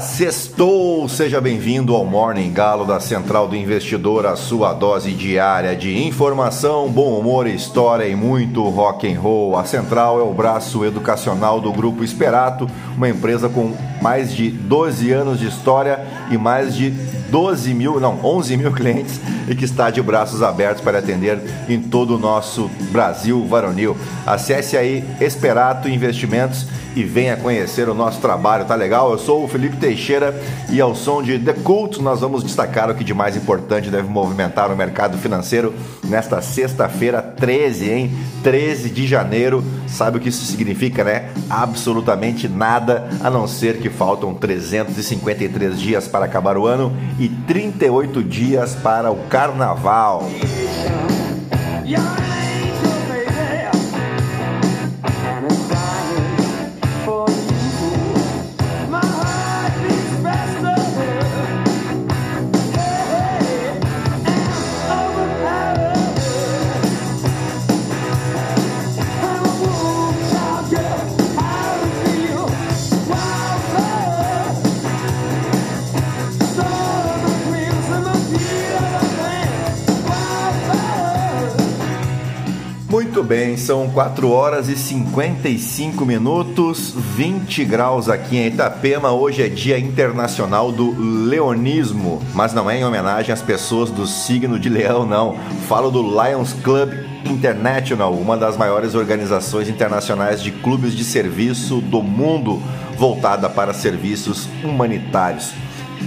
Sextou! Seja bem-vindo ao Morning Galo da Central do Investidor, a sua dose diária de informação, bom humor, história e muito rock and roll. A Central é o braço educacional do Grupo Esperato, uma empresa com mais de 12 anos de história e mais de 12 mil, não, 11 mil clientes e que está de braços abertos para atender em todo o nosso Brasil varonil. Acesse aí Esperato Investimentos e venha conhecer o nosso trabalho, tá legal? Eu sou o Felipe Teixeira e ao som de The Cult nós vamos destacar o que de mais importante deve movimentar o mercado financeiro nesta sexta-feira 13, hein? 13 de janeiro. Sabe o que isso significa, né? Absolutamente nada, a não ser que faltam 353 dias para acabar o ano e 38 dias para o carnaval. Yeah. Bem, são 4 horas e 55 minutos, 20 graus aqui em Itapema. Hoje é Dia Internacional do Leonismo, mas não é em homenagem às pessoas do signo de leão, não. Falo do Lions Club International, uma das maiores organizações internacionais de clubes de serviço do mundo, voltada para serviços humanitários.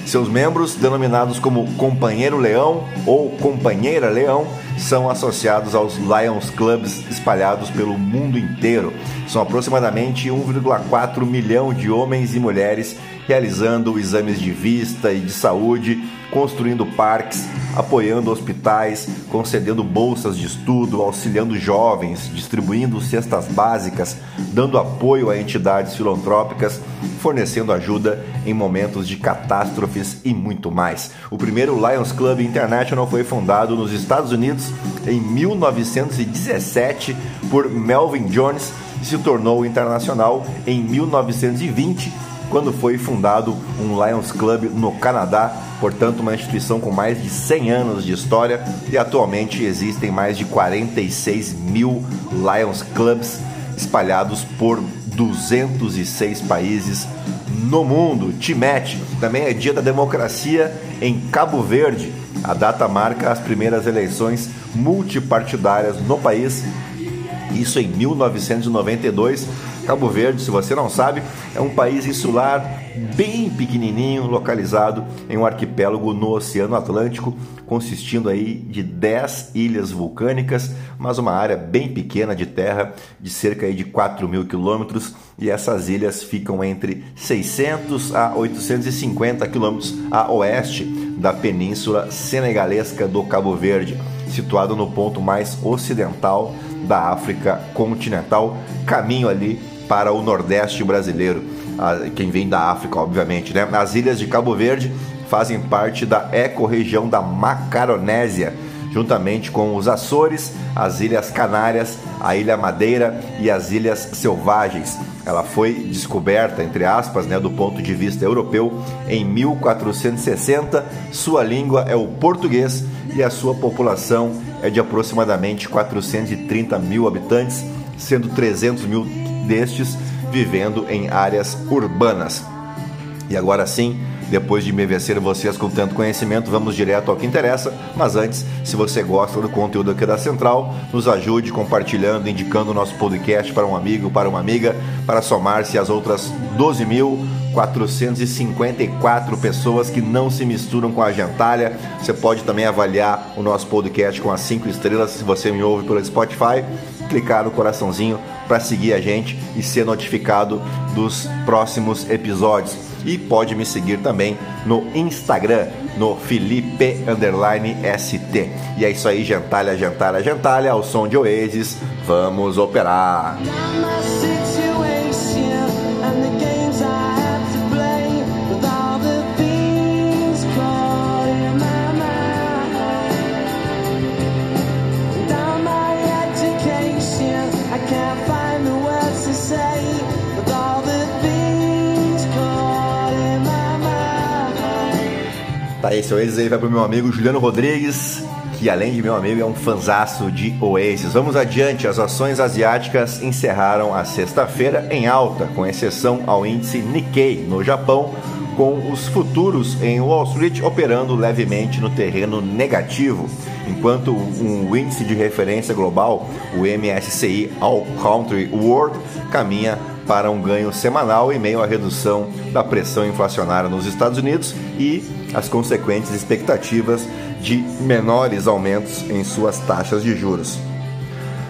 Seus membros, denominados como Companheiro Leão ou Companheira Leão, são associados aos Lions Clubs espalhados pelo mundo inteiro. São aproximadamente 1,4 milhão de homens e mulheres realizando exames de vista e de saúde, construindo parques, apoiando hospitais, concedendo bolsas de estudo, auxiliando jovens, distribuindo cestas básicas, dando apoio a entidades filantrópicas, fornecendo ajuda em momentos de catástrofes e muito mais. O primeiro Lions Club International foi fundado nos Estados Unidos em 1917 por Melvin Jones e se tornou internacional em 1920 quando foi fundado um Lions Club no Canadá, portanto, uma instituição com mais de 100 anos de história e atualmente existem mais de 46 mil Lions Clubs espalhados por 206 países no mundo. Timete também é dia da democracia em Cabo Verde. A data marca as primeiras eleições multipartidárias no país. Isso em 1992 Cabo Verde, se você não sabe, é um país insular bem pequenininho, localizado em um arquipélago no Oceano Atlântico, consistindo aí de 10 ilhas vulcânicas, mas uma área bem pequena de terra, de cerca de 4 mil quilômetros, e essas ilhas ficam entre 600 a 850 quilômetros a oeste da península senegalesca do Cabo Verde, situado no ponto mais ocidental da África continental, caminho ali para o Nordeste brasileiro, quem vem da África, obviamente. Né? As ilhas de Cabo Verde fazem parte da ecorregião da Macaronésia, juntamente com os Açores, as Ilhas Canárias, a Ilha Madeira e as Ilhas Selvagens. Ela foi descoberta, entre aspas, né, do ponto de vista europeu, em 1460. Sua língua é o português e a sua população é de aproximadamente 430 mil habitantes, sendo 300 mil destes vivendo em áreas urbanas. E agora sim, depois de me vencer vocês com tanto conhecimento, vamos direto ao que interessa. Mas antes, se você gosta do conteúdo aqui da Central, nos ajude compartilhando, indicando o nosso podcast para um amigo, para uma amiga, para somar-se às outras 12.454 pessoas que não se misturam com a gentalha. Você pode também avaliar o nosso podcast com as 5 estrelas se você me ouve pelo Spotify. Clicar no coraçãozinho para seguir a gente e ser notificado dos próximos episódios. E pode me seguir também no Instagram, no Felipe ST. E é isso aí, gentalha, gentalha, gentalha, ao som de Oasis, vamos operar! say esse Oasis aí vai pro meu amigo Juliano Rodrigues, que além de meu amigo é um fanzaço de Oasis. Vamos adiante, as ações asiáticas encerraram a sexta-feira em alta, com exceção ao índice Nikkei no Japão, com os futuros em Wall Street operando levemente no terreno negativo, enquanto o índice de referência global, o MSCI All Country World, caminha para um ganho semanal em meio à redução da pressão inflacionária nos Estados Unidos e as consequentes expectativas de menores aumentos em suas taxas de juros.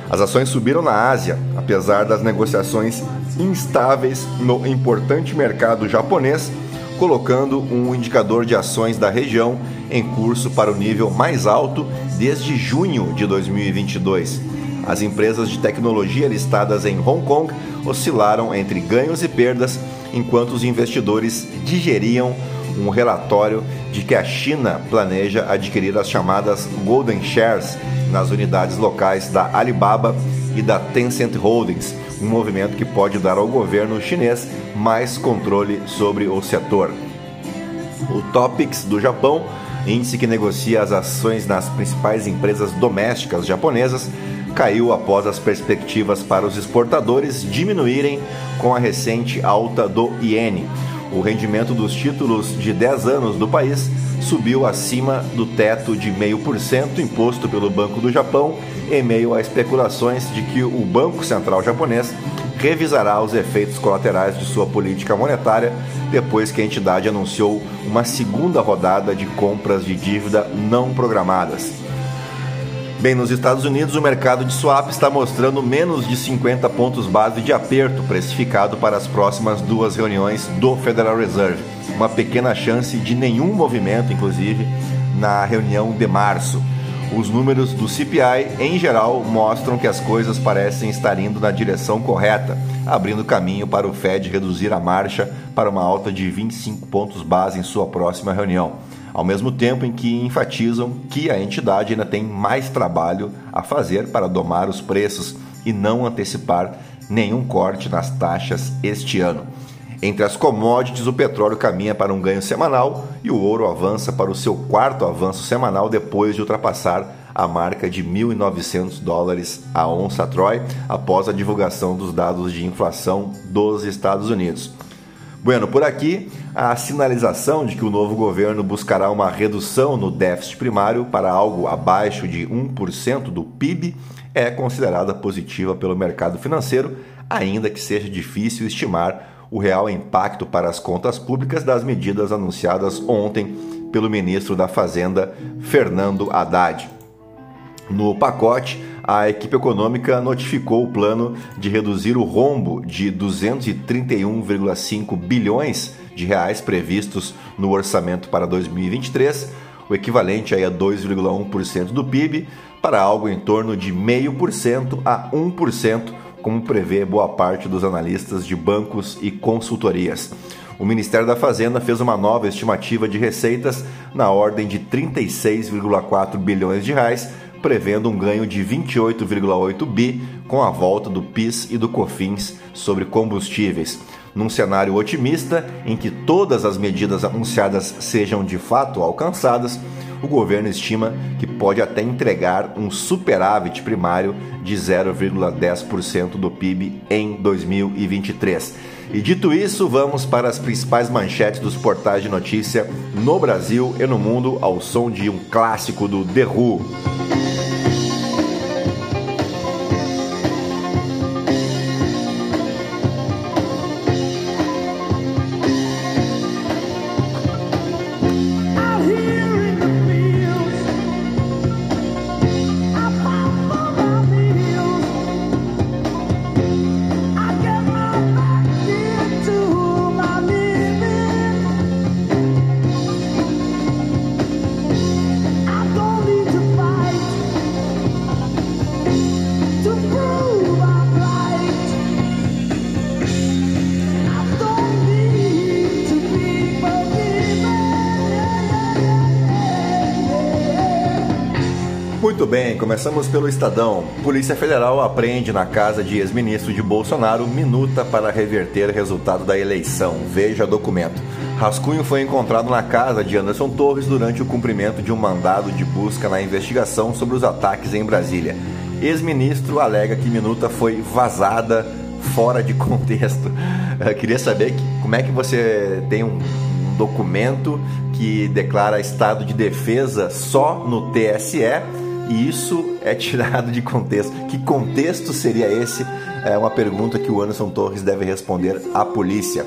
As ações subiram na Ásia, apesar das negociações instáveis no importante mercado japonês, colocando um indicador de ações da região em curso para o nível mais alto desde junho de 2022. As empresas de tecnologia listadas em Hong Kong oscilaram entre ganhos e perdas, enquanto os investidores digeriam um relatório de que a China planeja adquirir as chamadas Golden Shares nas unidades locais da Alibaba e da Tencent Holdings, um movimento que pode dar ao governo chinês mais controle sobre o setor. O Topics do Japão, índice que negocia as ações nas principais empresas domésticas japonesas, caiu após as perspectivas para os exportadores diminuírem com a recente alta do iene o rendimento dos títulos de 10 anos do país subiu acima do teto de 0,5% imposto pelo Banco do Japão, em meio a especulações de que o Banco Central japonês revisará os efeitos colaterais de sua política monetária depois que a entidade anunciou uma segunda rodada de compras de dívida não programadas. Bem, nos Estados Unidos, o mercado de swap está mostrando menos de 50 pontos base de aperto precificado para as próximas duas reuniões do Federal Reserve. Uma pequena chance de nenhum movimento, inclusive, na reunião de março. Os números do CPI, em geral, mostram que as coisas parecem estar indo na direção correta, abrindo caminho para o Fed reduzir a marcha para uma alta de 25 pontos base em sua próxima reunião ao mesmo tempo em que enfatizam que a entidade ainda tem mais trabalho a fazer para domar os preços e não antecipar nenhum corte nas taxas este ano. Entre as commodities, o petróleo caminha para um ganho semanal e o ouro avança para o seu quarto avanço semanal depois de ultrapassar a marca de 1.900 dólares a onça Troy após a divulgação dos dados de inflação dos Estados Unidos. Bueno, por aqui, a sinalização de que o novo governo buscará uma redução no déficit primário para algo abaixo de 1% do PIB é considerada positiva pelo mercado financeiro, ainda que seja difícil estimar o real impacto para as contas públicas das medidas anunciadas ontem pelo ministro da Fazenda, Fernando Haddad. No pacote, a equipe econômica notificou o plano de reduzir o rombo de 231,5 bilhões de reais previstos no orçamento para 2023, o equivalente a 2,1% do PIB, para algo em torno de 0,5% a 1%, como prevê boa parte dos analistas de bancos e consultorias. O Ministério da Fazenda fez uma nova estimativa de receitas na ordem de 36,4 bilhões de reais prevendo um ganho de 28,8 bi com a volta do PIS e do COFINS sobre combustíveis. Num cenário otimista, em que todas as medidas anunciadas sejam de fato alcançadas, o governo estima que pode até entregar um superávit primário de 0,10% do PIB em 2023. E dito isso, vamos para as principais manchetes dos portais de notícia no Brasil e no mundo ao som de um clássico do The Who. Bem, começamos pelo Estadão. Polícia Federal apreende na casa de ex-ministro de Bolsonaro minuta para reverter resultado da eleição. Veja documento. Rascunho foi encontrado na casa de Anderson Torres durante o cumprimento de um mandado de busca na investigação sobre os ataques em Brasília. Ex-ministro alega que minuta foi vazada fora de contexto. Eu queria saber como é que você tem um documento que declara estado de defesa só no TSE e isso é tirado de contexto. Que contexto seria esse? É uma pergunta que o Anderson Torres deve responder à polícia.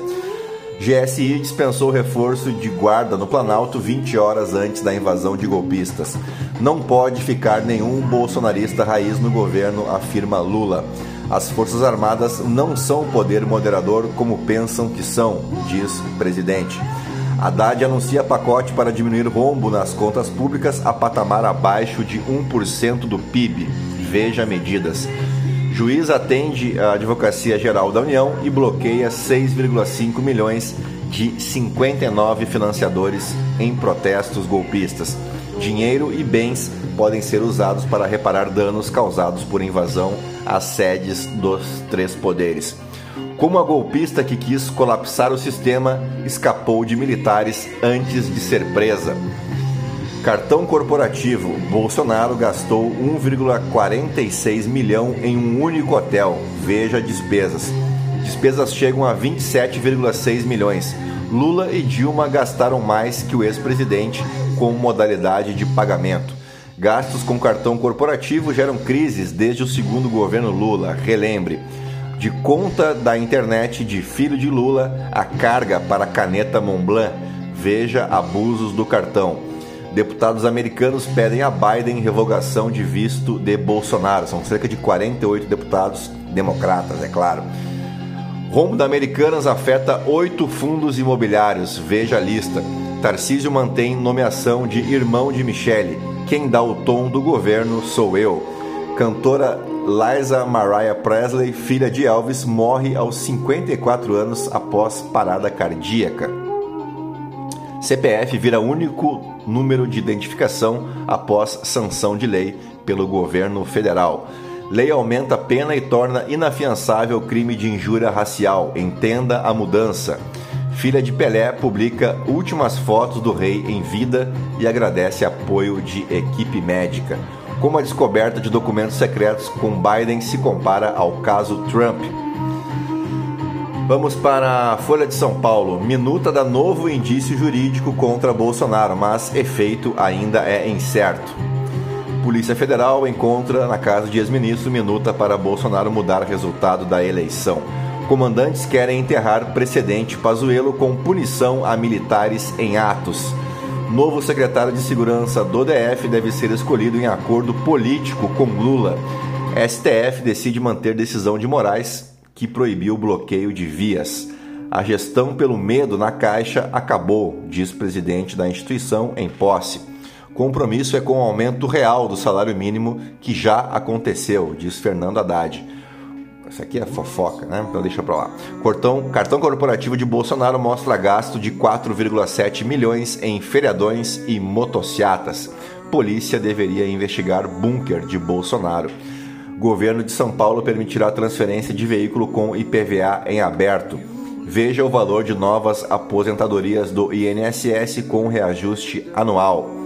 GSI dispensou reforço de guarda no Planalto 20 horas antes da invasão de golpistas. Não pode ficar nenhum bolsonarista raiz no governo, afirma Lula. As Forças Armadas não são poder moderador como pensam que são, diz o presidente. Haddad anuncia pacote para diminuir rombo nas contas públicas a patamar abaixo de 1% do PIB. Veja medidas. Juiz atende a Advocacia Geral da União e bloqueia 6,5 milhões de 59 financiadores em protestos golpistas. Dinheiro e bens podem ser usados para reparar danos causados por invasão às sedes dos três poderes. Como a golpista que quis colapsar o sistema escapou de militares antes de ser presa. Cartão corporativo. Bolsonaro gastou 1,46 milhão em um único hotel. Veja despesas. Despesas chegam a 27,6 milhões. Lula e Dilma gastaram mais que o ex-presidente com modalidade de pagamento. Gastos com cartão corporativo geram crises desde o segundo governo Lula. Relembre de conta da internet de filho de Lula a carga para caneta Montblanc. Veja abusos do cartão. Deputados americanos pedem a Biden revogação de visto de Bolsonaro. São cerca de 48 deputados democratas, é claro. Rombo da Americanas afeta oito fundos imobiliários. Veja a lista. Tarcísio mantém nomeação de irmão de Michele. Quem dá o tom do governo sou eu. Cantora Liza Mariah Presley, filha de Elvis, morre aos 54 anos após parada cardíaca. CPF vira único número de identificação após sanção de lei pelo governo federal. Lei aumenta a pena e torna inafiançável o crime de injúria racial. Entenda a mudança. Filha de Pelé publica últimas fotos do rei em vida e agradece apoio de equipe médica como a descoberta de documentos secretos com Biden se compara ao caso Trump. Vamos para a Folha de São Paulo. Minuta dá novo indício jurídico contra Bolsonaro, mas efeito ainda é incerto. Polícia Federal encontra na casa de ex-ministro minuta para Bolsonaro mudar resultado da eleição. Comandantes querem enterrar precedente Pazuello com punição a militares em atos. Novo secretário de Segurança do DF deve ser escolhido em acordo político com Lula. STF decide manter decisão de Moraes que proibiu o bloqueio de vias. A gestão pelo medo na Caixa acabou, diz presidente da instituição em posse. Compromisso é com o aumento real do salário mínimo que já aconteceu, diz Fernando Haddad. Isso aqui é fofoca, né? Então deixa pra lá. Cartão, cartão corporativo de Bolsonaro mostra gasto de 4,7 milhões em feriadões e motociatas. Polícia deveria investigar bunker de Bolsonaro. Governo de São Paulo permitirá transferência de veículo com IPVA em aberto. Veja o valor de novas aposentadorias do INSS com reajuste anual.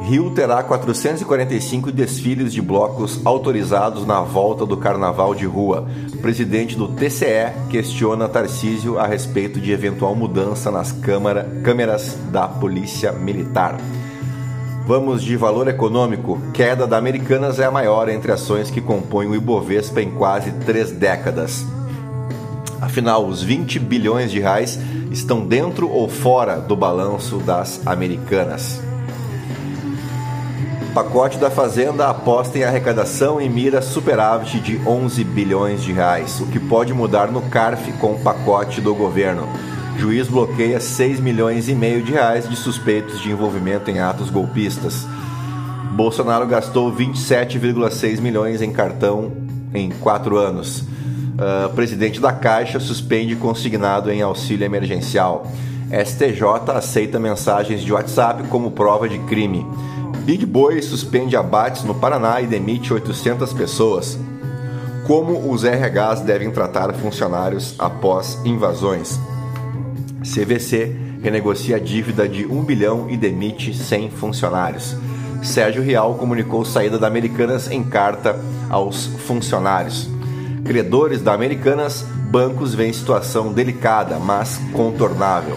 Rio terá 445 desfiles de blocos autorizados na volta do Carnaval de Rua. O presidente do TCE questiona Tarcísio a respeito de eventual mudança nas câmara, câmeras da Polícia Militar. Vamos de valor econômico. Queda da Americanas é a maior entre ações que compõem o Ibovespa em quase três décadas. Afinal, os 20 bilhões de reais estão dentro ou fora do balanço das Americanas. Pacote da Fazenda aposta em arrecadação e mira superávit de 11 bilhões de reais, o que pode mudar no CARF com o pacote do governo. Juiz bloqueia 6 milhões e meio de reais de suspeitos de envolvimento em atos golpistas. Bolsonaro gastou 27,6 milhões em cartão em quatro anos. Uh, presidente da Caixa suspende consignado em auxílio emergencial. STJ aceita mensagens de WhatsApp como prova de crime. Big Boy suspende abates no Paraná e demite 800 pessoas. Como os RHs devem tratar funcionários após invasões? CVC renegocia a dívida de 1 bilhão e demite 100 funcionários. Sérgio Rial comunicou saída da Americanas em carta aos funcionários. Credores da Americanas, bancos veem situação delicada, mas contornável.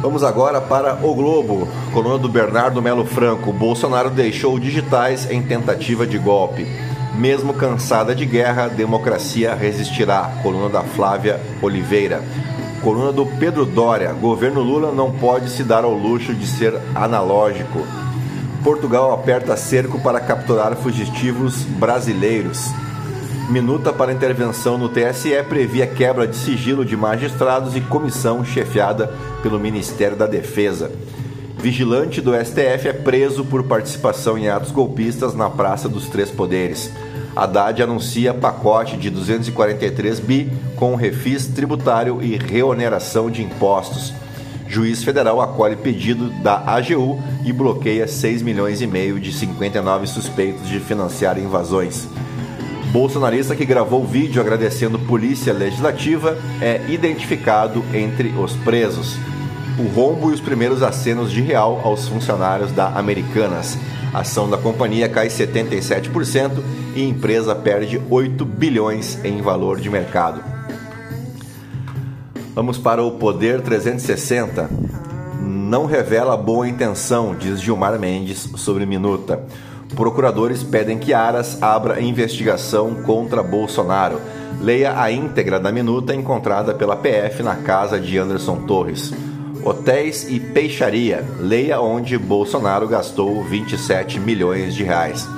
Vamos agora para o Globo. Coluna do Bernardo Melo Franco. Bolsonaro deixou digitais em tentativa de golpe. Mesmo cansada de guerra, democracia resistirá. Coluna da Flávia Oliveira. Coluna do Pedro Dória. Governo Lula não pode se dar ao luxo de ser analógico. Portugal aperta cerco para capturar fugitivos brasileiros. Minuta para intervenção no TSE previa quebra de sigilo de magistrados e comissão chefiada pelo Ministério da Defesa. Vigilante do STF é preso por participação em atos golpistas na Praça dos Três Poderes. Haddad anuncia pacote de 243 bi com refis tributário e reoneração de impostos. Juiz federal acolhe pedido da AGU e bloqueia 6 milhões e meio de 59 suspeitos de financiar invasões. Bolsonarista que gravou vídeo agradecendo Polícia Legislativa é identificado entre os presos. O rombo e os primeiros acenos de real aos funcionários da Americanas. A ação da companhia cai 77% e a empresa perde 8 bilhões em valor de mercado. Vamos para o Poder 360. Não revela boa intenção, diz Gilmar Mendes sobre Minuta. Procuradores pedem que Aras abra investigação contra Bolsonaro. Leia a íntegra da minuta encontrada pela PF na casa de Anderson Torres. Hotéis e peixaria. Leia onde Bolsonaro gastou 27 milhões de reais.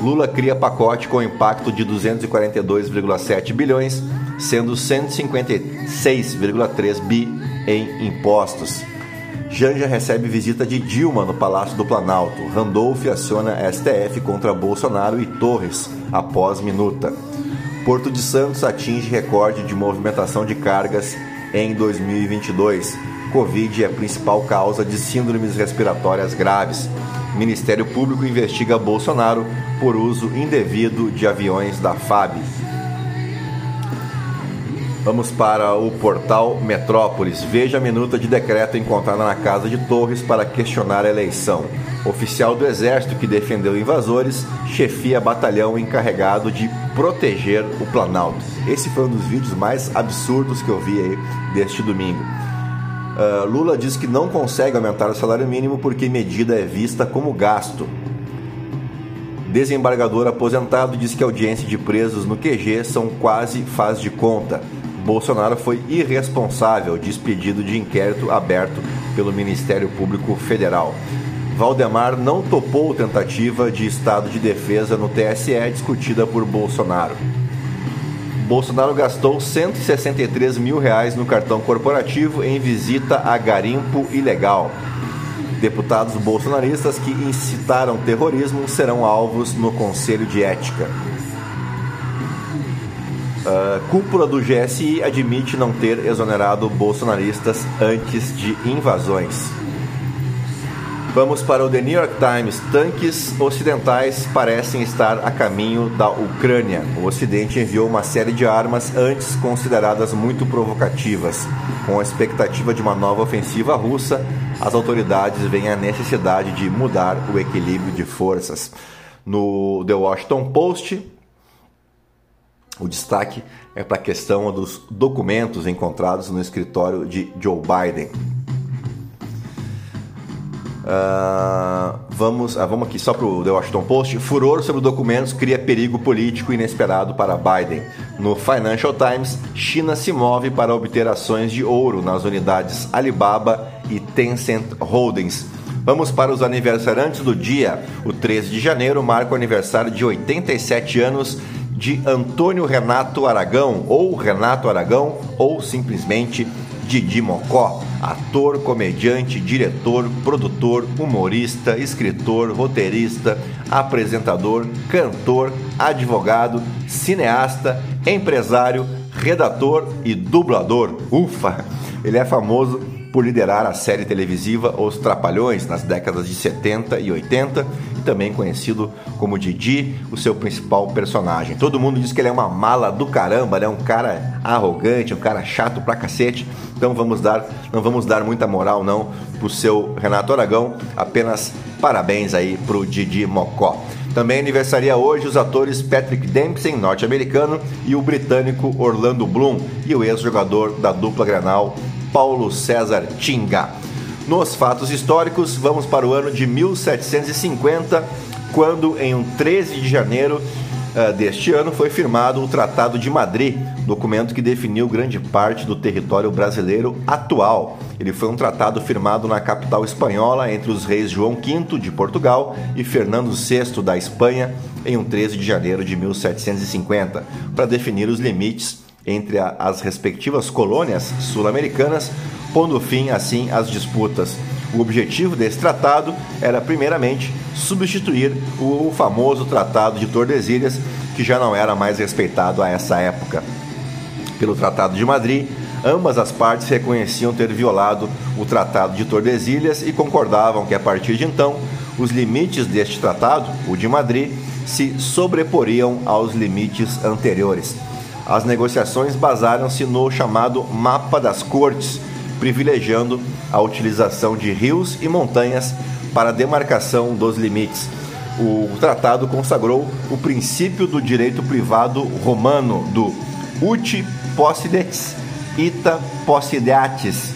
Lula cria pacote com impacto de 242,7 bilhões, sendo 156,3 bi em impostos. Janja recebe visita de Dilma no Palácio do Planalto. Randolph aciona STF contra Bolsonaro e Torres após minuta. Porto de Santos atinge recorde de movimentação de cargas em 2022. Covid é a principal causa de síndromes respiratórias graves. Ministério Público investiga Bolsonaro por uso indevido de aviões da FAB. Vamos para o portal Metrópolis. Veja a minuta de decreto encontrada na casa de Torres para questionar a eleição. Oficial do Exército que defendeu invasores chefia batalhão encarregado de proteger o Planalto. Esse foi um dos vídeos mais absurdos que eu vi aí deste domingo. Uh, Lula diz que não consegue aumentar o salário mínimo porque medida é vista como gasto. Desembargador aposentado diz que a audiência de presos no QG são quase faz de conta. Bolsonaro foi irresponsável, despedido de inquérito aberto pelo Ministério Público Federal. Valdemar não topou tentativa de estado de defesa no TSE discutida por Bolsonaro. Bolsonaro gastou 163 mil reais no cartão corporativo em visita a garimpo ilegal. Deputados bolsonaristas que incitaram terrorismo serão alvos no Conselho de Ética. Uh, cúpula do GSI admite não ter exonerado bolsonaristas antes de invasões. Vamos para o The New York Times. Tanques ocidentais parecem estar a caminho da Ucrânia. O Ocidente enviou uma série de armas antes consideradas muito provocativas. Com a expectativa de uma nova ofensiva russa, as autoridades veem a necessidade de mudar o equilíbrio de forças. No The Washington Post, o destaque é para a questão dos documentos encontrados no escritório de Joe Biden. Uh, vamos, uh, vamos aqui só para o The Washington Post. Furor sobre documentos cria perigo político inesperado para Biden. No Financial Times, China se move para obter ações de ouro nas unidades Alibaba e Tencent Holdings. Vamos para os aniversariantes do dia. O 13 de janeiro marca o aniversário de 87 anos de Antônio Renato Aragão, ou Renato Aragão, ou simplesmente Didi Mocó, ator, comediante, diretor, produtor, humorista, escritor, roteirista, apresentador, cantor, advogado, cineasta, empresário, redator e dublador. Ufa! Ele é famoso por liderar a série televisiva Os Trapalhões nas décadas de 70 e 80 e também conhecido como Didi, o seu principal personagem. Todo mundo diz que ele é uma mala do caramba, né? um cara arrogante, um cara chato pra cacete. Então vamos dar, não vamos dar muita moral não pro seu Renato Aragão, apenas parabéns aí pro Didi Mocó. Também aniversaria hoje os atores Patrick Dempsey, norte-americano, e o britânico Orlando Bloom, e o ex-jogador da dupla Granal Paulo César Tinga. Nos fatos históricos, vamos para o ano de 1750, quando em um 13 de janeiro uh, deste ano foi firmado o Tratado de Madrid, documento que definiu grande parte do território brasileiro atual. Ele foi um tratado firmado na capital espanhola entre os reis João V de Portugal e Fernando VI da Espanha em um 13 de janeiro de 1750, para definir os limites entre a, as respectivas colônias sul-americanas, pondo fim assim às disputas. O objetivo desse tratado era, primeiramente, substituir o famoso Tratado de Tordesilhas, que já não era mais respeitado a essa época. Pelo Tratado de Madrid, ambas as partes reconheciam ter violado o Tratado de Tordesilhas e concordavam que, a partir de então, os limites deste tratado, o de Madrid, se sobreporiam aos limites anteriores. As negociações basaram-se no chamado Mapa das Cortes, privilegiando a utilização de rios e montanhas para a demarcação dos limites. O tratado consagrou o princípio do direito privado romano do uti possidetis ita possideatis.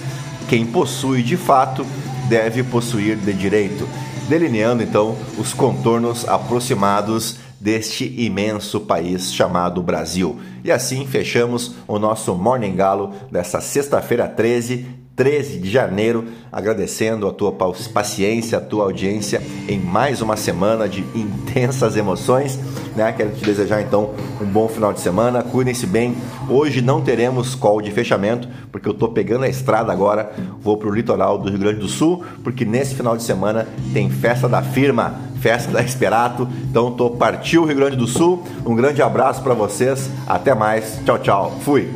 Quem possui de fato deve possuir de direito, delineando então os contornos aproximados deste imenso país chamado Brasil. E assim fechamos o nosso Morning Galo dessa sexta-feira 13, 13 de janeiro, agradecendo a tua paciência, a tua audiência em mais uma semana de intensas emoções. Né? Quero te desejar então um bom final de semana, cuidem-se bem. Hoje não teremos call de fechamento, porque eu estou pegando a estrada agora, vou para o litoral do Rio Grande do Sul, porque nesse final de semana tem festa da firma festa da Esperato. Então tô partiu Rio Grande do Sul. Um grande abraço para vocês. Até mais. Tchau, tchau. Fui.